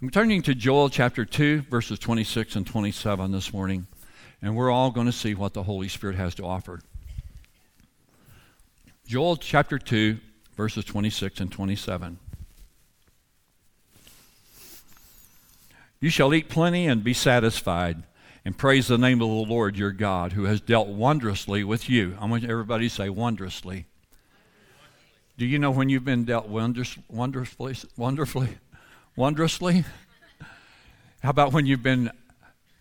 I'm turning to Joel chapter 2, verses 26 and 27 this morning, and we're all going to see what the Holy Spirit has to offer. Joel chapter 2, verses 26 and 27. You shall eat plenty and be satisfied, and praise the name of the Lord your God, who has dealt wondrously with you. I want everybody to say wondrously. Do you know when you've been dealt wondrous, wonderfully, wonderfully, wondrously? How about when you've been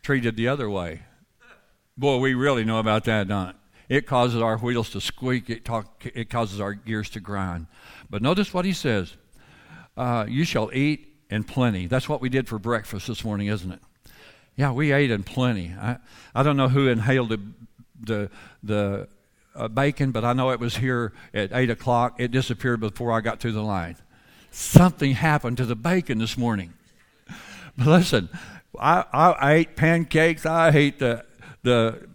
treated the other way? Boy, we really know about that, don't it? It causes our wheels to squeak. It, talk, it causes our gears to grind. But notice what he says. Uh, you shall eat in plenty. That's what we did for breakfast this morning, isn't it? Yeah, we ate in plenty. I, I don't know who inhaled the, the, the uh, bacon, but I know it was here at 8 o'clock. It disappeared before I got through the line. Something happened to the bacon this morning. But listen, I, I ate pancakes. I ate the, the,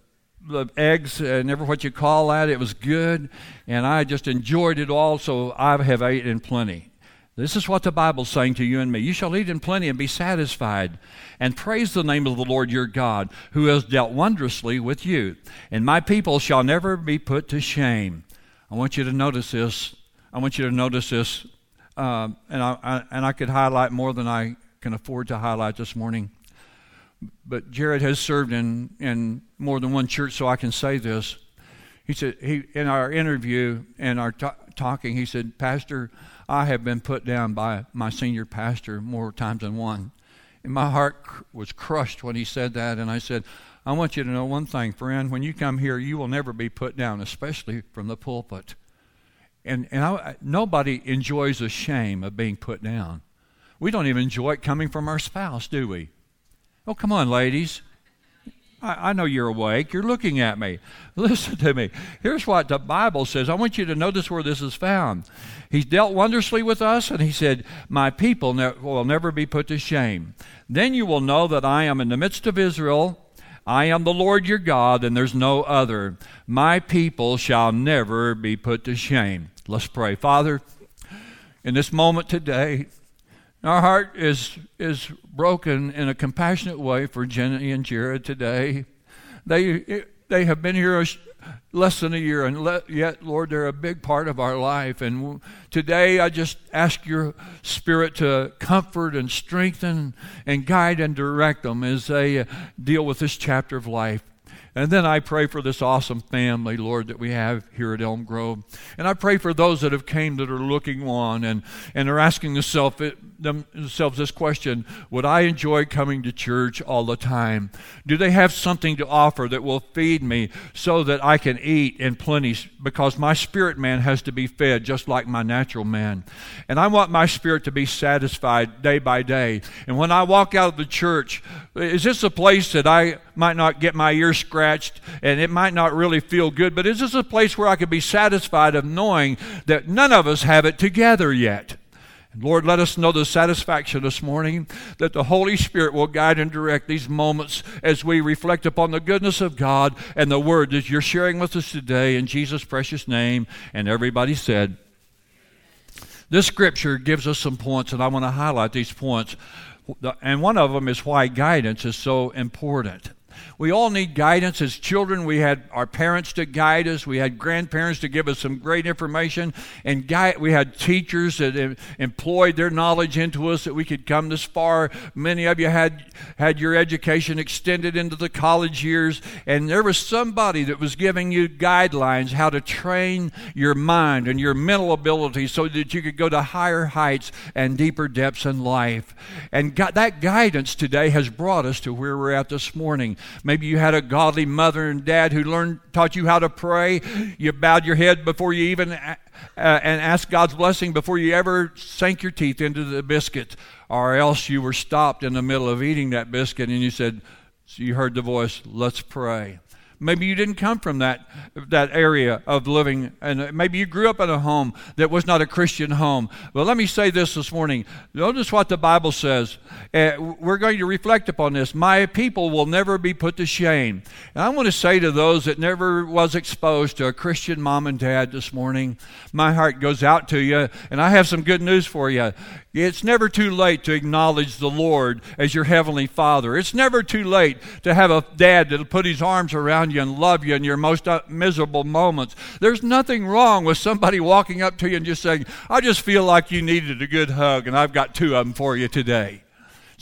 the eggs and every what you call that. It was good, and I just enjoyed it all, so I have ate in plenty. This is what the Bible's saying to you and me. You shall eat in plenty and be satisfied, and praise the name of the Lord your God, who has dealt wondrously with you. And my people shall never be put to shame. I want you to notice this. I want you to notice this, uh, and I, I, and I could highlight more than I can afford to highlight this morning. But Jared has served in, in more than one church, so I can say this. He said he in our interview and our t- talking, he said, Pastor. I have been put down by my senior pastor more times than one. And my heart cr- was crushed when he said that. And I said, I want you to know one thing, friend. When you come here, you will never be put down, especially from the pulpit. And, and I, nobody enjoys the shame of being put down. We don't even enjoy it coming from our spouse, do we? Oh, come on, ladies. I, I know you're awake. You're looking at me. Listen to me. Here's what the Bible says. I want you to notice where this is found. He's dealt wondrously with us, and he said, My people ne- will never be put to shame. Then you will know that I am in the midst of Israel. I am the Lord your God, and there's no other. My people shall never be put to shame. Let's pray. Father, in this moment today, our heart is, is broken in a compassionate way for Jenny and Jared today. They, they have been here less than a year, and let, yet, Lord, they're a big part of our life. And today, I just ask your Spirit to comfort and strengthen and guide and direct them as they uh, deal with this chapter of life. And then I pray for this awesome family, Lord, that we have here at Elm Grove. And I pray for those that have came that are looking on and, and are asking themselves, themselves this question Would I enjoy coming to church all the time? Do they have something to offer that will feed me so that I can eat in plenty? Because my spirit man has to be fed just like my natural man. And I want my spirit to be satisfied day by day. And when I walk out of the church, is this a place that I might not get my ears scratched and it might not really feel good, but is this a place where I can be satisfied of knowing that none of us have it together yet? Lord, let us know the satisfaction this morning that the Holy Spirit will guide and direct these moments as we reflect upon the goodness of God and the word that you're sharing with us today in Jesus' precious name. And everybody said, This scripture gives us some points, and I want to highlight these points. And one of them is why guidance is so important. We all need guidance. As children, we had our parents to guide us. We had grandparents to give us some great information. And guide, we had teachers that employed their knowledge into us that we could come this far. Many of you had, had your education extended into the college years. And there was somebody that was giving you guidelines how to train your mind and your mental ability so that you could go to higher heights and deeper depths in life. And that guidance today has brought us to where we're at this morning. Maybe you had a godly mother and dad who learned, taught you how to pray. You bowed your head before you even uh, and asked God's blessing before you ever sank your teeth into the biscuit, or else you were stopped in the middle of eating that biscuit and you said, so you heard the voice, let's pray. Maybe you didn't come from that, that area of living, and maybe you grew up in a home that was not a Christian home. But let me say this this morning. Notice what the Bible says. Uh, we're going to reflect upon this. My people will never be put to shame. And I want to say to those that never was exposed to a Christian mom and dad this morning, my heart goes out to you, and I have some good news for you. It's never too late to acknowledge the Lord as your heavenly Father. It's never too late to have a dad that'll put his arms around you and love you in your most uh, miserable moments. There's nothing wrong with somebody walking up to you and just saying, I just feel like you needed a good hug, and I've got two of them for you today.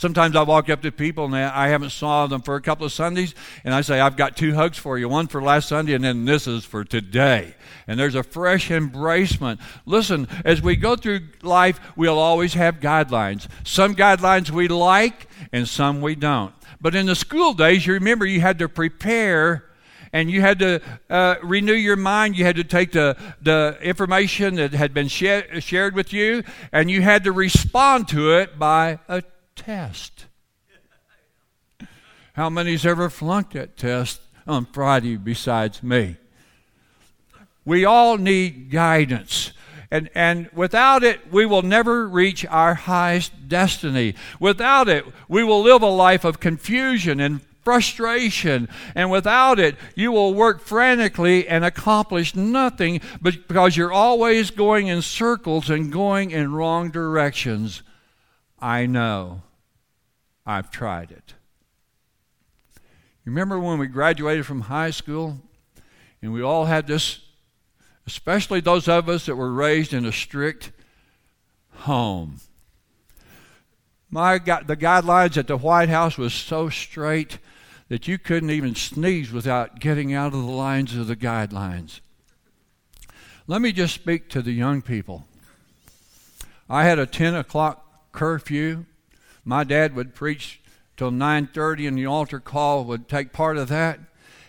Sometimes I walk up to people and I haven't saw them for a couple of Sundays, and I say, I've got two hugs for you, one for last Sunday, and then this is for today. And there's a fresh embracement. Listen, as we go through life, we'll always have guidelines. Some guidelines we like, and some we don't. But in the school days, you remember you had to prepare and you had to uh, renew your mind. You had to take the, the information that had been shared with you, and you had to respond to it by a test. How many's ever flunked that test on Friday besides me? We all need guidance. And, and without it, we will never reach our highest destiny. Without it, we will live a life of confusion and frustration. And without it, you will work frantically and accomplish nothing because you're always going in circles and going in wrong directions. I know. I've tried it. You remember when we graduated from high school and we all had this, especially those of us that were raised in a strict home. My God, the guidelines at the White House was so straight that you couldn't even sneeze without getting out of the lines of the guidelines. Let me just speak to the young people. I had a 10 o'clock curfew my dad would preach till 9:30 and the altar call would take part of that.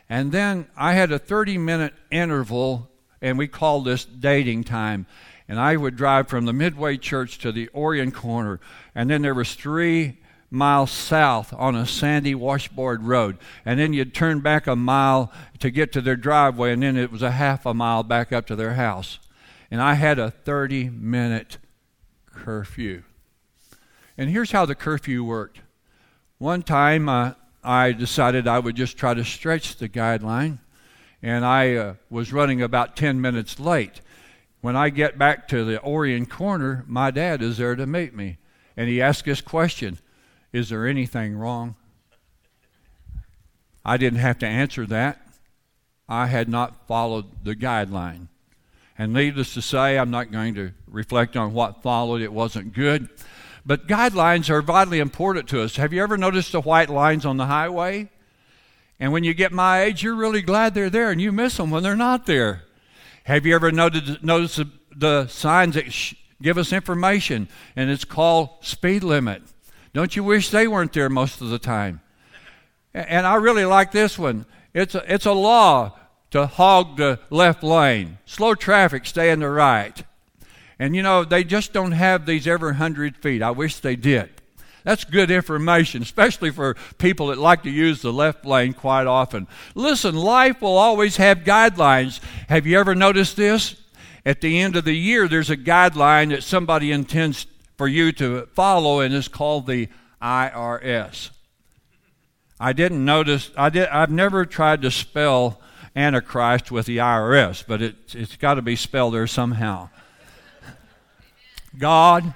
And then I had a 30 minute interval and we called this dating time. And I would drive from the Midway Church to the Orion Corner and then there was 3 miles south on a sandy washboard road. And then you'd turn back a mile to get to their driveway, and then it was a half a mile back up to their house. And I had a 30 minute curfew. And here's how the curfew worked. One time uh, I decided I would just try to stretch the guideline, and I uh, was running about 10 minutes late. When I get back to the Orion corner, my dad is there to meet me, and he asked this question Is there anything wrong? I didn't have to answer that. I had not followed the guideline. And needless to say, I'm not going to reflect on what followed. It wasn't good. But guidelines are vitally important to us. Have you ever noticed the white lines on the highway? And when you get my age, you're really glad they're there and you miss them when they're not there. Have you ever noted, noticed the, the signs that sh- give us information? And it's called speed limit. Don't you wish they weren't there most of the time? And I really like this one. It's a, it's a law to hog the left lane. Slow traffic, stay in the right. And you know, they just don't have these every 100 feet. I wish they did. That's good information, especially for people that like to use the left lane quite often. Listen, life will always have guidelines. Have you ever noticed this? At the end of the year, there's a guideline that somebody intends for you to follow, and it's called the IRS. I didn't notice, I did, I've never tried to spell Antichrist with the IRS, but it, it's got to be spelled there somehow. God,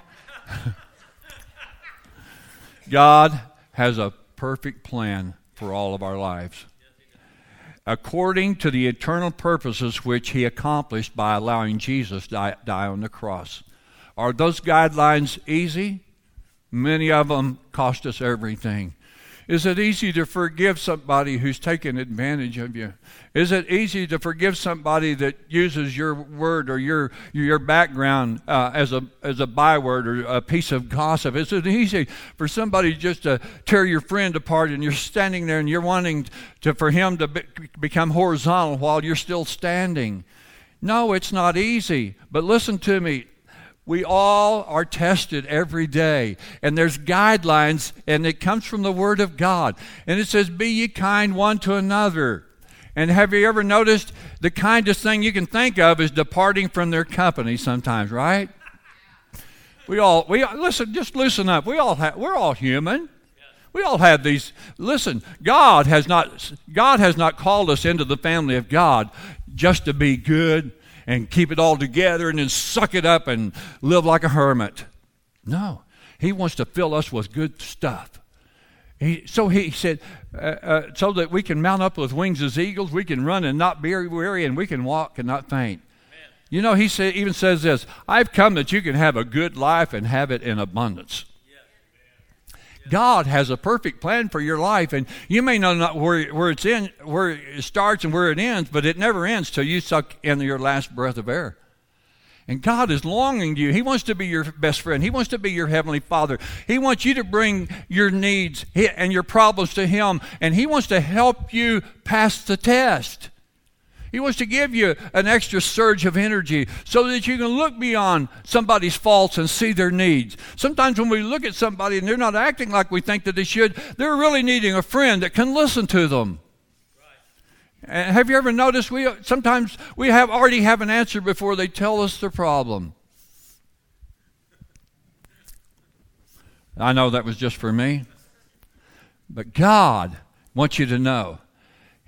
God has a perfect plan for all of our lives. According to the eternal purposes which He accomplished by allowing Jesus to die, die on the cross. Are those guidelines easy? Many of them cost us everything. Is it easy to forgive somebody who's taken advantage of you? Is it easy to forgive somebody that uses your word or your your background uh, as a as a byword or a piece of gossip? Is it easy for somebody just to tear your friend apart and you're standing there and you're wanting to for him to be, become horizontal while you're still standing? No, it's not easy. But listen to me. We all are tested every day. And there's guidelines, and it comes from the Word of God. And it says, Be ye kind one to another. And have you ever noticed the kindest thing you can think of is departing from their company sometimes, right? We all we listen. Just loosen up. We all have, we're all human. We all have these. Listen, God has not God has not called us into the family of God just to be good and keep it all together and then suck it up and live like a hermit. No, He wants to fill us with good stuff. He, so he said, uh, uh, so that we can mount up with wings as eagles, we can run and not be weary, and we can walk and not faint. You know, he say, even says this I've come that you can have a good life and have it in abundance. God has a perfect plan for your life, and you may know not where, where it's in, where it starts and where it ends, but it never ends till you suck in your last breath of air. And God is longing to you. He wants to be your best friend. He wants to be your heavenly Father. He wants you to bring your needs and your problems to Him, and He wants to help you pass the test. He wants to give you an extra surge of energy so that you can look beyond somebody's faults and see their needs. Sometimes when we look at somebody and they're not acting like we think that they should, they're really needing a friend that can listen to them. And uh, have you ever noticed we sometimes we have already have an answer before they tell us the problem? I know that was just for me. But God wants you to know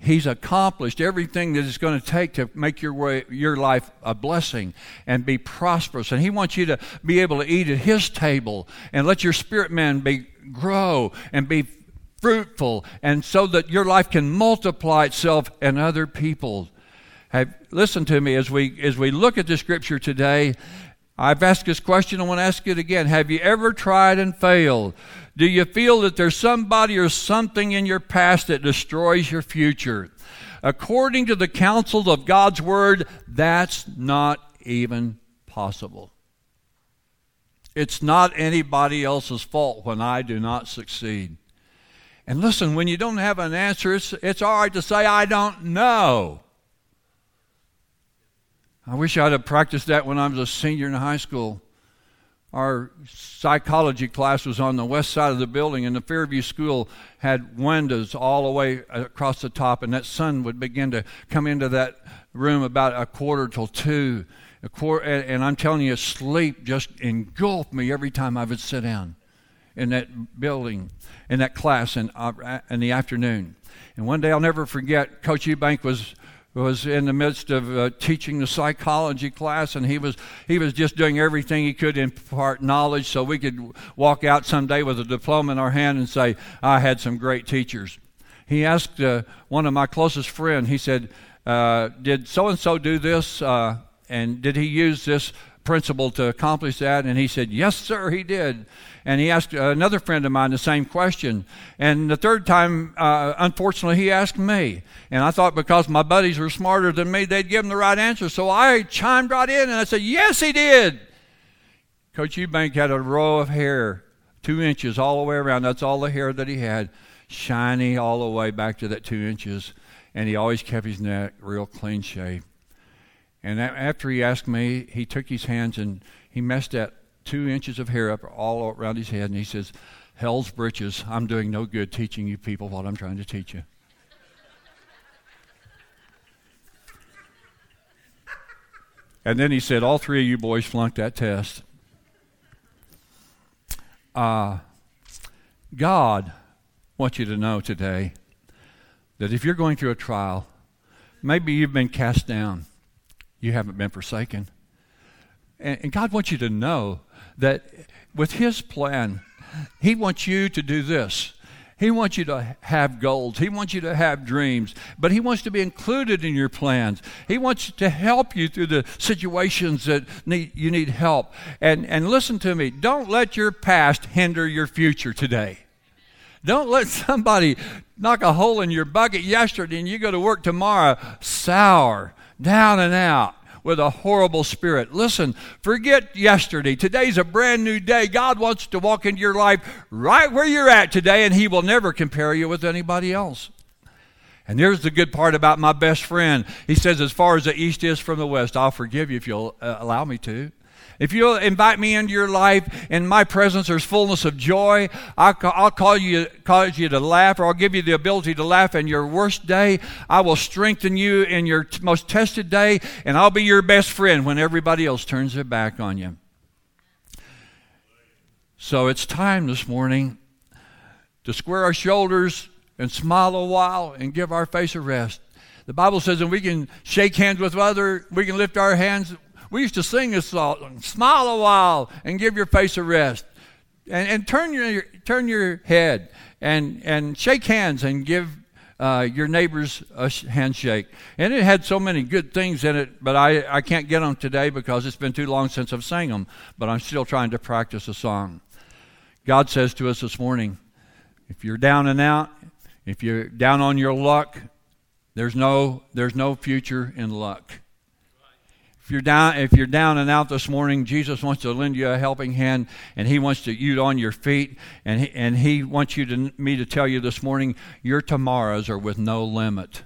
He's accomplished everything that it's going to take to make your way, your life a blessing and be prosperous. And He wants you to be able to eat at His table and let your spirit man be grow and be fruitful, and so that your life can multiply itself and other people. Have, listen to me as we as we look at the scripture today. I've asked this question. I want to ask it again. Have you ever tried and failed? Do you feel that there's somebody or something in your past that destroys your future? According to the counsel of God's word, that's not even possible. It's not anybody else's fault when I do not succeed. And listen, when you don't have an answer, it's, it's all right to say, I don't know. I wish I'd have practiced that when I was a senior in high school. Our psychology class was on the west side of the building, and the Fairview School had windows all the way across the top, and that sun would begin to come into that room about a quarter till two. A quarter, and I'm telling you, sleep just engulfed me every time I would sit down in that building, in that class in, uh, in the afternoon. And one day I'll never forget, Coach Eubank was was in the midst of uh, teaching the psychology class, and he was he was just doing everything he could to impart knowledge, so we could walk out someday with a diploma in our hand and say, "I had some great teachers." He asked uh, one of my closest friends. He said, uh, "Did so and so do this?" Uh, and did he use this principle to accomplish that? And he said, Yes, sir, he did. And he asked another friend of mine the same question. And the third time, uh, unfortunately, he asked me. And I thought because my buddies were smarter than me, they'd give him the right answer. So I chimed right in and I said, Yes, he did. Coach Eubank had a row of hair, two inches all the way around. That's all the hair that he had, shiny all the way back to that two inches. And he always kept his neck real clean shaved. And after he asked me, he took his hands and he messed that two inches of hair up all around his head, and he says, Hell's breeches, I'm doing no good teaching you people what I'm trying to teach you. and then he said, All three of you boys flunked that test. Uh, God wants you to know today that if you're going through a trial, maybe you've been cast down you haven't been forsaken. And, and God wants you to know that with His plan, He wants you to do this. He wants you to have goals. He wants you to have dreams, but He wants to be included in your plans. He wants to help you through the situations that need, you need help. And, and listen to me don't let your past hinder your future today. Don't let somebody knock a hole in your bucket yesterday and you go to work tomorrow sour down and out with a horrible spirit. Listen, forget yesterday. Today's a brand new day. God wants to walk into your life right where you're at today, and He will never compare you with anybody else. And here's the good part about my best friend. He says, as far as the east is from the west, I'll forgive you if you'll uh, allow me to. If you'll invite me into your life, in my presence there's fullness of joy. I'll, I'll call you, cause you to laugh, or I'll give you the ability to laugh in your worst day. I will strengthen you in your t- most tested day, and I'll be your best friend when everybody else turns their back on you. So it's time this morning to square our shoulders and smile a while and give our face a rest. The Bible says, and we can shake hands with other, we can lift our hands we used to sing this song, smile a while and give your face a rest. And, and turn, your, turn your head and, and shake hands and give uh, your neighbors a handshake. And it had so many good things in it, but I, I can't get them today because it's been too long since I've sang them. But I'm still trying to practice a song. God says to us this morning if you're down and out, if you're down on your luck, there's no, there's no future in luck. If you're down, if you're down and out this morning, Jesus wants to lend you a helping hand, and He wants to you on your feet, and He, and He wants you to me to tell you this morning, your tomorrows are with no limit.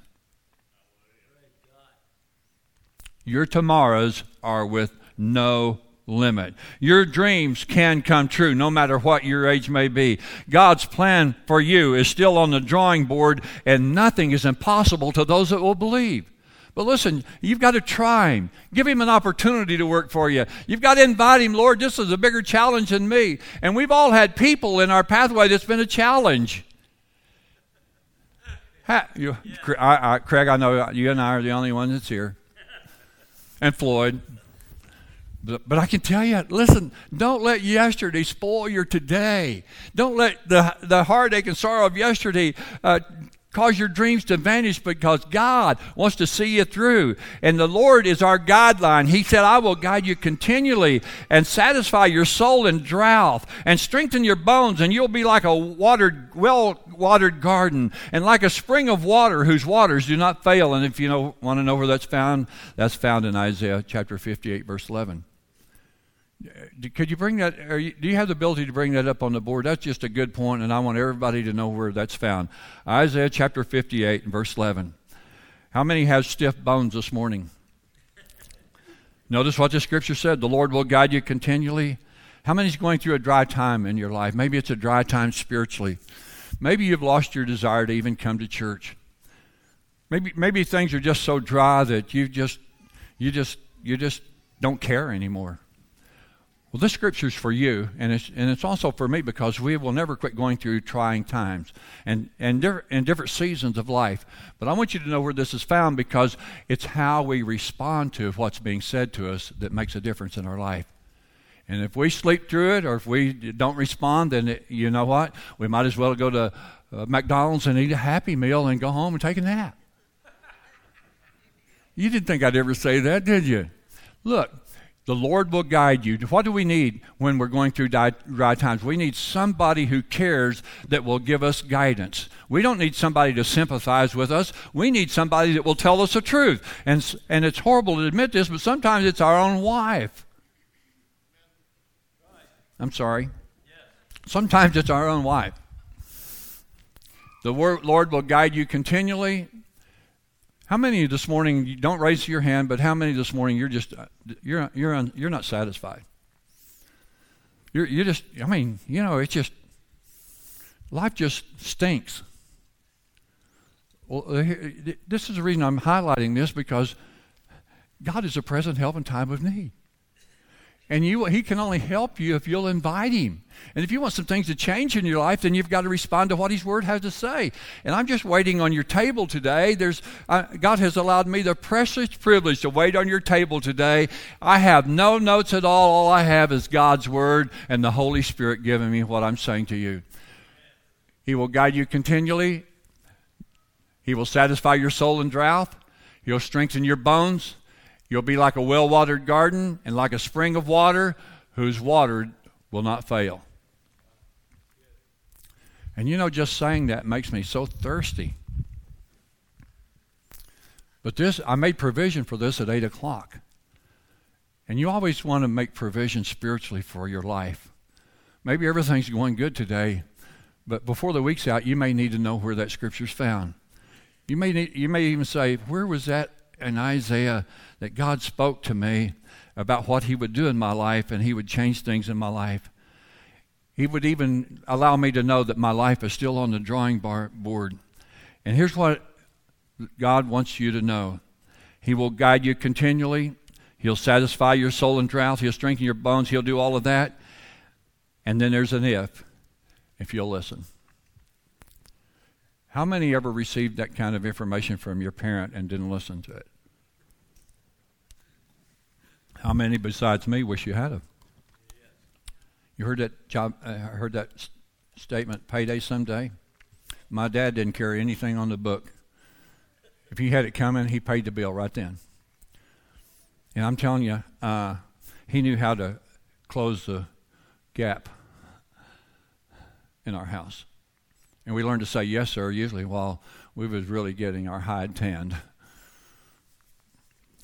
Your tomorrows are with no limit. Your dreams can come true no matter what your age may be. God's plan for you is still on the drawing board, and nothing is impossible to those that will believe. But listen, you've got to try him. Give him an opportunity to work for you. You've got to invite him, Lord, this is a bigger challenge than me. And we've all had people in our pathway that's been a challenge. Ha, you, I, I, Craig, I know you and I are the only ones that's here. And Floyd. But, but I can tell you, listen, don't let yesterday spoil your today. Don't let the, the heartache and sorrow of yesterday uh, cause your dreams to vanish because God wants to see you through. And the Lord is our guideline. He said, I will guide you continually and satisfy your soul in drought and strengthen your bones, and you'll be like a watered, well watered garden and like a spring of water whose waters do not fail. And if you know, want to know where that's found, that's found in Isaiah chapter 58, verse 11 Uh, could you bring that? You, do you have the ability to bring that up on the board? That's just a good point, and I want everybody to know where that's found. Isaiah chapter 58 and verse 11. How many have stiff bones this morning? Notice what the scripture said the Lord will guide you continually. How many is going through a dry time in your life? Maybe it's a dry time spiritually. Maybe you've lost your desire to even come to church. Maybe, maybe things are just so dry that you just, you just, you just don't care anymore. Well, this scripture is for you, and it's, and it's also for me because we will never quit going through trying times and, and different, in different seasons of life. But I want you to know where this is found because it's how we respond to what's being said to us that makes a difference in our life. And if we sleep through it or if we don't respond, then it, you know what? We might as well go to uh, McDonald's and eat a Happy Meal and go home and take a nap. You didn't think I'd ever say that, did you? Look, the Lord will guide you. What do we need when we're going through dry times? We need somebody who cares that will give us guidance. We don't need somebody to sympathize with us. We need somebody that will tell us the truth. And, and it's horrible to admit this, but sometimes it's our own wife. I'm sorry. Sometimes it's our own wife. The Lord will guide you continually how many this morning you don't raise your hand, but how many this morning you're just you're you're un, you're not satisfied? You're you just I mean you know it's just life just stinks. Well, uh, this is the reason I'm highlighting this because God is a present help in time of need. And you, he can only help you if you'll invite him. And if you want some things to change in your life, then you've got to respond to what his word has to say. And I'm just waiting on your table today. There's, uh, God has allowed me the precious privilege to wait on your table today. I have no notes at all. All I have is God's word and the Holy Spirit giving me what I'm saying to you. He will guide you continually. He will satisfy your soul in drought. He'll strengthen your bones. You'll be like a well watered garden and like a spring of water whose water will not fail. And you know, just saying that makes me so thirsty. But this, I made provision for this at 8 o'clock. And you always want to make provision spiritually for your life. Maybe everything's going good today, but before the week's out, you may need to know where that scripture's found. You may, need, you may even say, Where was that in Isaiah that God spoke to me about what He would do in my life, and He would change things in my life. He would even allow me to know that my life is still on the drawing board. And here's what God wants you to know He will guide you continually, He'll satisfy your soul in drought, He'll strengthen your bones, He'll do all of that. And then there's an if, if you'll listen. How many ever received that kind of information from your parent and didn't listen to it? How many besides me wish you had it? You heard that job? Uh, heard that s- statement? Payday someday. My dad didn't carry anything on the book. If he had it coming, he paid the bill right then. And I'm telling you, uh, he knew how to close the gap in our house. And we learned to say yes, sir, usually while we was really getting our hide tanned.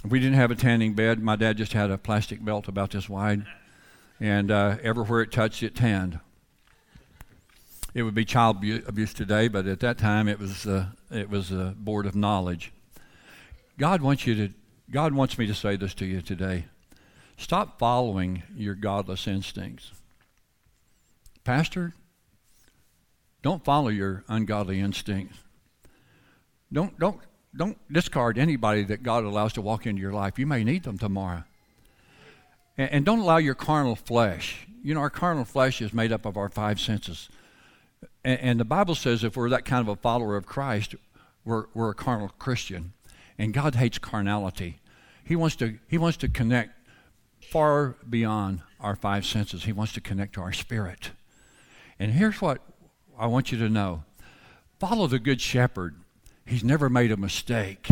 We didn't have a tanning bed. My dad just had a plastic belt about this wide, and uh, everywhere it touched, it tanned. It would be child abuse today, but at that time, it was uh, it was a board of knowledge. God wants you to. God wants me to say this to you today. Stop following your godless instincts. Pastor, don't follow your ungodly instincts. Don't don't don't discard anybody that God allows to walk into your life. You may need them tomorrow. And, and don't allow your carnal flesh. You know, our carnal flesh is made up of our five senses. And, and the Bible says if we're that kind of a follower of Christ, we're, we're a carnal Christian. And God hates carnality. He wants to, he wants to connect far beyond our five senses. He wants to connect to our spirit. And here's what I want you to know follow the Good Shepherd He's never made a mistake.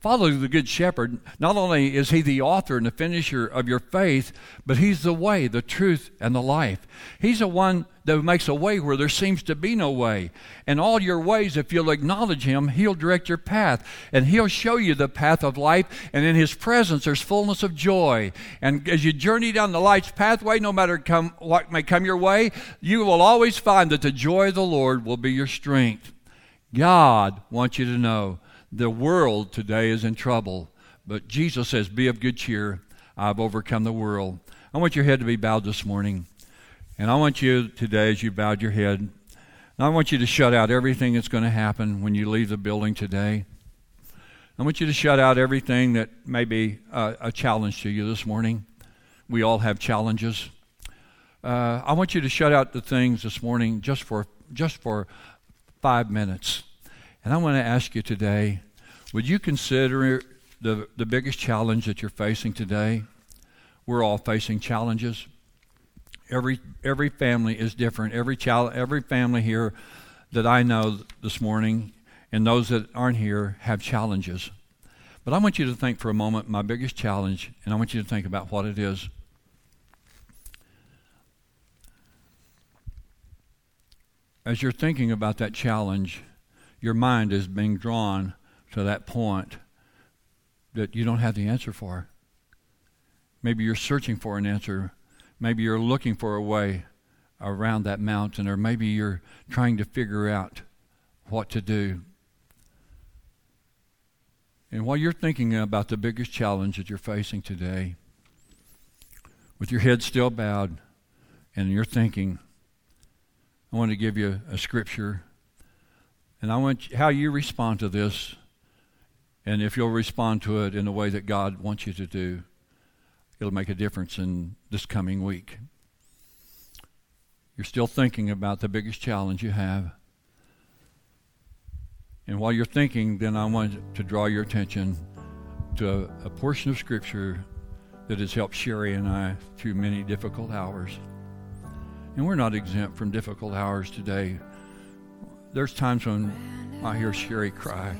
Follow the Good Shepherd. Not only is he the author and the finisher of your faith, but he's the way, the truth, and the life. He's the one that makes a way where there seems to be no way. And all your ways, if you'll acknowledge him, he'll direct your path. And he'll show you the path of life. And in his presence, there's fullness of joy. And as you journey down the life's pathway, no matter come, what may come your way, you will always find that the joy of the Lord will be your strength. God wants you to know the world today is in trouble, but Jesus says, Be of good cheer. I've overcome the world. I want your head to be bowed this morning. And I want you today, as you bowed your head, I want you to shut out everything that's going to happen when you leave the building today. I want you to shut out everything that may be a, a challenge to you this morning. We all have challenges. Uh, I want you to shut out the things this morning just for just for five minutes. And I want to ask you today would you consider the, the biggest challenge that you're facing today? We're all facing challenges. Every, every family is different. Every, child, every family here that I know this morning and those that aren't here have challenges. But I want you to think for a moment my biggest challenge, and I want you to think about what it is. As you're thinking about that challenge, your mind is being drawn to that point that you don't have the answer for. Maybe you're searching for an answer. Maybe you're looking for a way around that mountain, or maybe you're trying to figure out what to do. And while you're thinking about the biggest challenge that you're facing today, with your head still bowed, and you're thinking, I want to give you a scripture, and I want how you respond to this, and if you'll respond to it in the way that God wants you to do, it'll make a difference in this coming week. You're still thinking about the biggest challenge you have. And while you're thinking, then I want to draw your attention to a, a portion of Scripture that has helped Sherry and I through many difficult hours. And we're not exempt from difficult hours today. There's times when I hear Sherry cry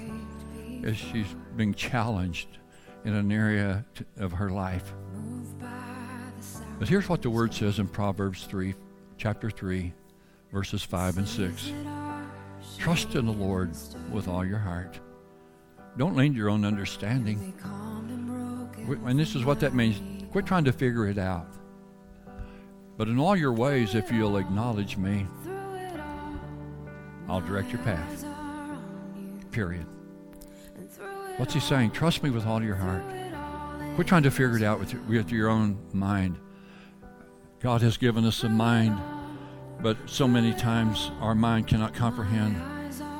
as she's being challenged in an area of her life. But here's what the word says in Proverbs 3, chapter 3, verses 5 and 6. Trust in the Lord with all your heart. Don't lean to your own understanding. And this is what that means. Quit trying to figure it out. But in all your ways, if you'll acknowledge me, I'll direct your path. Period. What's he saying? Trust me with all your heart. Quit trying to figure it out with your, with your own mind. God has given us a mind, but so many times our mind cannot comprehend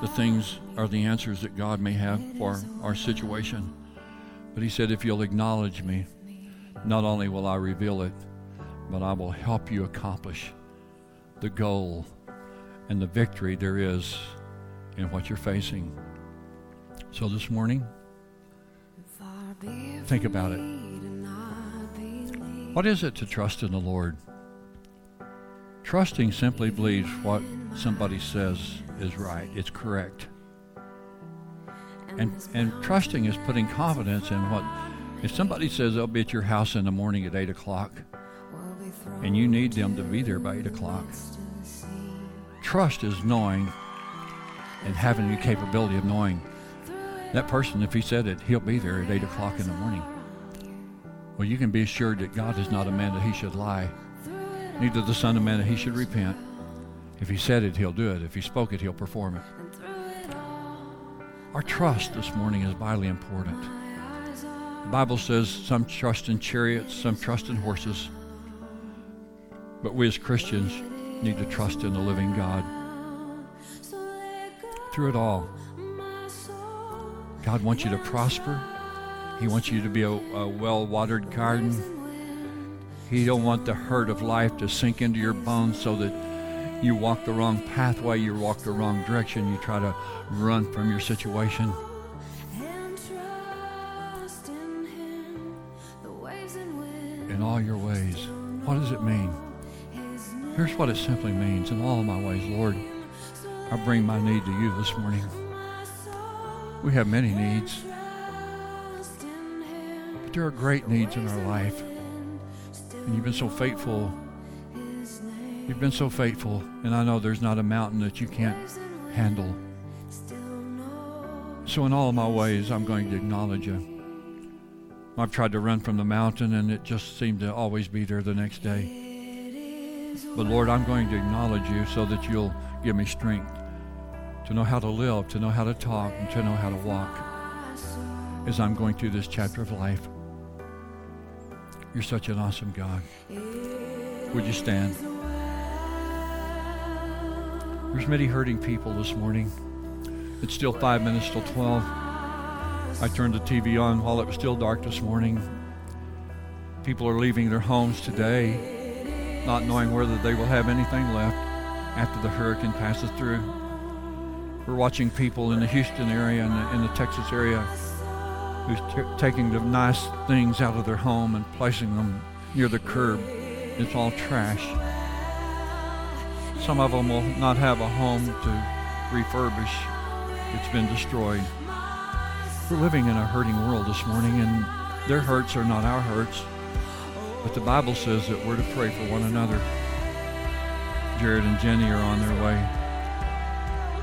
the things or the answers that God may have for our situation. But He said, if you'll acknowledge me, not only will I reveal it, but I will help you accomplish the goal and the victory there is in what you're facing. So this morning, think about it. What is it to trust in the Lord? Trusting simply believes what somebody says is right, it's correct. And, and trusting is putting confidence in what, if somebody says they'll be at your house in the morning at 8 o'clock, and you need them to be there by 8 o'clock, trust is knowing and having the capability of knowing that person, if he said it, he'll be there at 8 o'clock in the morning. Well, you can be assured that God is not a man that he should lie, neither the Son of Man that he should repent. If he said it, he'll do it. If he spoke it, he'll perform it. Our trust this morning is vitally important. The Bible says some trust in chariots, some trust in horses. But we as Christians need to trust in the living God. Through it all, God wants you to prosper. He wants you to be a, a well-watered garden. He don't want the hurt of life to sink into your bones so that you walk the wrong pathway, you walk the wrong direction, you try to run from your situation. In all your ways. What does it mean? Here's what it simply means. In all my ways, Lord, I bring my need to you this morning. We have many needs, but there are great needs in our life. And you've been so faithful You've been so faithful, and I know there's not a mountain that you can't handle. So, in all my ways, I'm going to acknowledge you. I've tried to run from the mountain, and it just seemed to always be there the next day. But, Lord, I'm going to acknowledge you so that you'll give me strength to know how to live, to know how to talk, and to know how to walk as I'm going through this chapter of life. You're such an awesome God. Would you stand? There's many hurting people this morning. It's still five minutes till 12. I turned the TV on while it was still dark this morning. People are leaving their homes today, not knowing whether they will have anything left after the hurricane passes through. We're watching people in the Houston area and the, in the Texas area who's t- taking the nice things out of their home and placing them near the curb. It's all trash. Some of them will not have a home to refurbish. It's been destroyed. We're living in a hurting world this morning, and their hurts are not our hurts. But the Bible says that we're to pray for one another. Jared and Jenny are on their way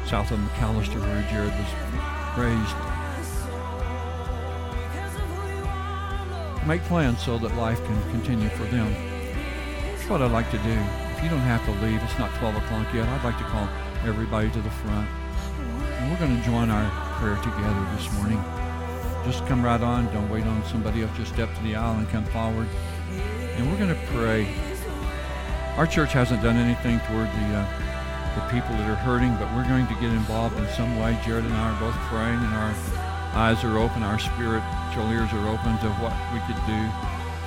south of McAlester where Jared was raised. Make plans so that life can continue for them. That's what I'd like to do. If you don't have to leave, it's not 12 o'clock yet. I'd like to call everybody to the front. And we're going to join our prayer together this morning. Just come right on. Don't wait on somebody else. Just step to the aisle and come forward. And we're going to pray. Our church hasn't done anything toward the, uh, the people that are hurting, but we're going to get involved in some way. Jared and I are both praying, and our eyes are open, our spiritual ears are open to what we could do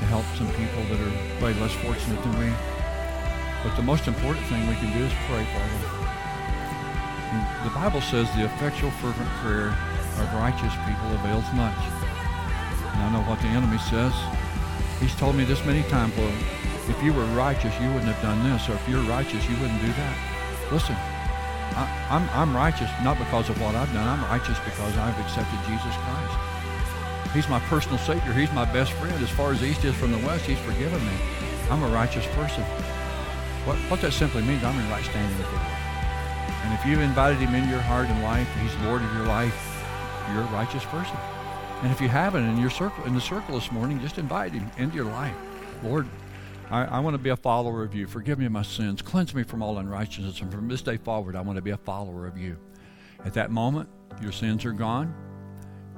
to help some people that are way less fortunate than we. But the most important thing we can do is pray for them. And the Bible says the effectual fervent prayer of righteous people avails much. And I know what the enemy says. He's told me this many times, well, if you were righteous, you wouldn't have done this, or if you're righteous, you wouldn't do that. Listen, I, I'm, I'm righteous not because of what I've done. I'm righteous because I've accepted Jesus Christ. He's my personal Savior. He's my best friend. As far as East is from the West, He's forgiven me. I'm a righteous person. What, what that simply means, I'm in right standing with the Lord. And if you've invited Him into your heart and life, He's Lord of your life, you're a righteous person. And if you haven't in your circle, in the circle this morning, just invite Him into your life. Lord, I, I want to be a follower of you. Forgive me my sins. Cleanse me from all unrighteousness. And from this day forward, I want to be a follower of you. At that moment, your sins are gone.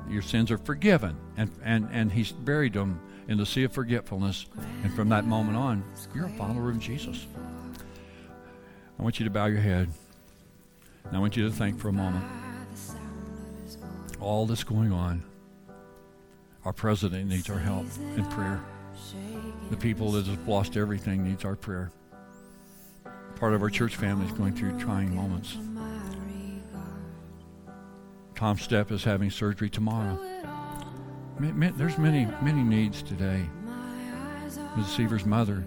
Your sins are forgiven. And, and, and He's buried them in the sea of forgetfulness. And from that moment on, you're a follower of Jesus. I want you to bow your head. And I want you to think for a moment. All that's going on. Our president needs our help in prayer. The people that have lost everything needs our prayer. Part of our church family is going through trying moments. Tom Stepp is having surgery tomorrow. There's many, many needs today. Ms. Seaver's mother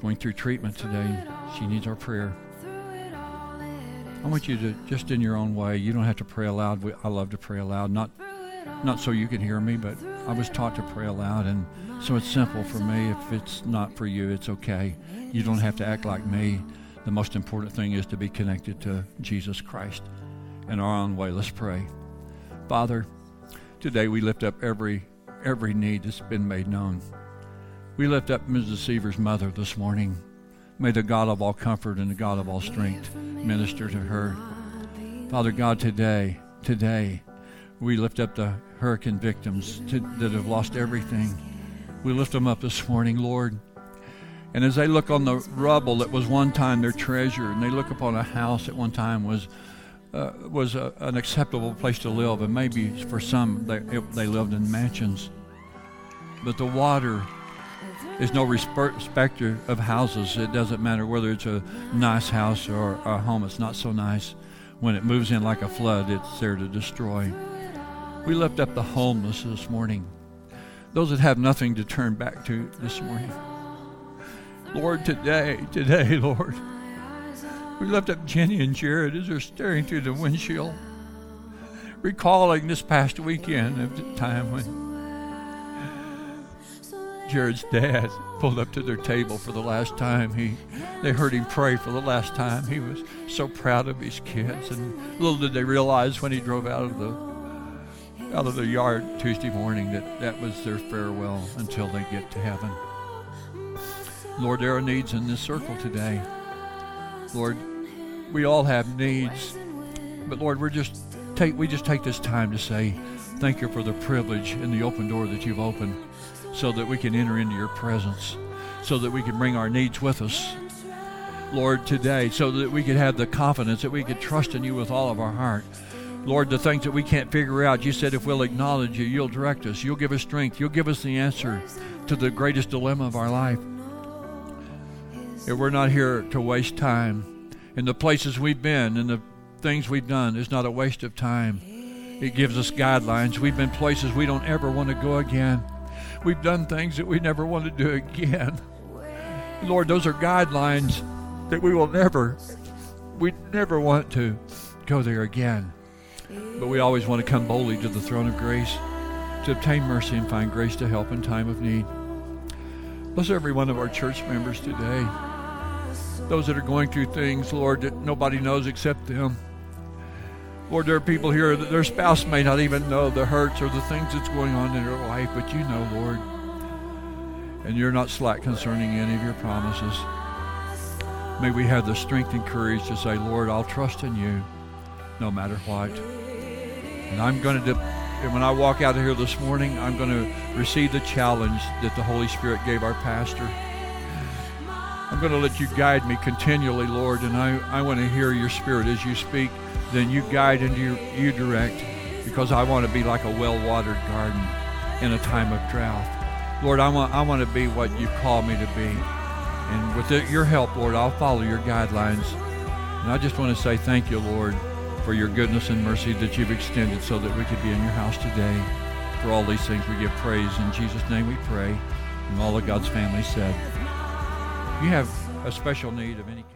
going through treatment today. She needs our prayer. I want you to just in your own way. You don't have to pray aloud. I love to pray aloud, not not so you can hear me, but I was taught to pray aloud, and so it's simple for me. If it's not for you, it's okay. You don't have to act like me. The most important thing is to be connected to Jesus Christ in our own way. Let's pray. Father, today we lift up every every need that's been made known. We lift up Mrs. Seaver's mother this morning. May the God of all comfort and the God of all strength minister to her. Father God, today, today, we lift up the hurricane victims to, that have lost everything. We lift them up this morning, Lord. And as they look on the rubble that was one time their treasure, and they look upon a house that one time was uh, was a, an acceptable place to live, and maybe for some they, it, they lived in mansions. But the water there's no respecter of houses. It doesn't matter whether it's a nice house or a home It's not so nice. When it moves in like a flood, it's there to destroy. We lift up the homeless this morning, those that have nothing to turn back to this morning. Lord, today, today, Lord, we lift up Jenny and Jared as they're staring through the windshield, recalling this past weekend of the time when Jared's dad pulled up to their table for the last time. He, they heard him pray for the last time. He was so proud of his kids, and little did they realize when he drove out of the out of the yard Tuesday morning that that was their farewell until they get to heaven. Lord, there are needs in this circle today. Lord, we all have needs, but Lord, we're just take we just take this time to say thank you for the privilege and the open door that you've opened so that we can enter into your presence, so that we can bring our needs with us, Lord, today, so that we could have the confidence that we could trust in you with all of our heart. Lord, the things that we can't figure out, you said if we'll acknowledge you, you'll direct us. You'll give us strength. You'll give us the answer to the greatest dilemma of our life. If we're not here to waste time in the places we've been and the things we've done, it's not a waste of time. It gives us guidelines. We've been places we don't ever want to go again. We've done things that we never want to do again. Lord, those are guidelines that we will never, we never want to go there again. But we always want to come boldly to the throne of grace to obtain mercy and find grace to help in time of need. Bless every one of our church members today. Those that are going through things, Lord, that nobody knows except them. Lord, there are people here that their spouse may not even know the hurts or the things that's going on in their life, but you know, Lord. And you're not slack concerning any of your promises. May we have the strength and courage to say, Lord, I'll trust in you no matter what. And I'm going to, and when I walk out of here this morning, I'm going to receive the challenge that the Holy Spirit gave our pastor. I'm going to let you guide me continually, Lord, and I, I want to hear your spirit as you speak then you guide and you, you direct because I want to be like a well-watered garden in a time of drought. Lord, I want, I want to be what you call me to be. And with your help, Lord, I'll follow your guidelines. And I just want to say thank you, Lord, for your goodness and mercy that you've extended so that we could be in your house today. For all these things, we give praise. In Jesus' name we pray. And all of God's family said, you have a special need of any kind.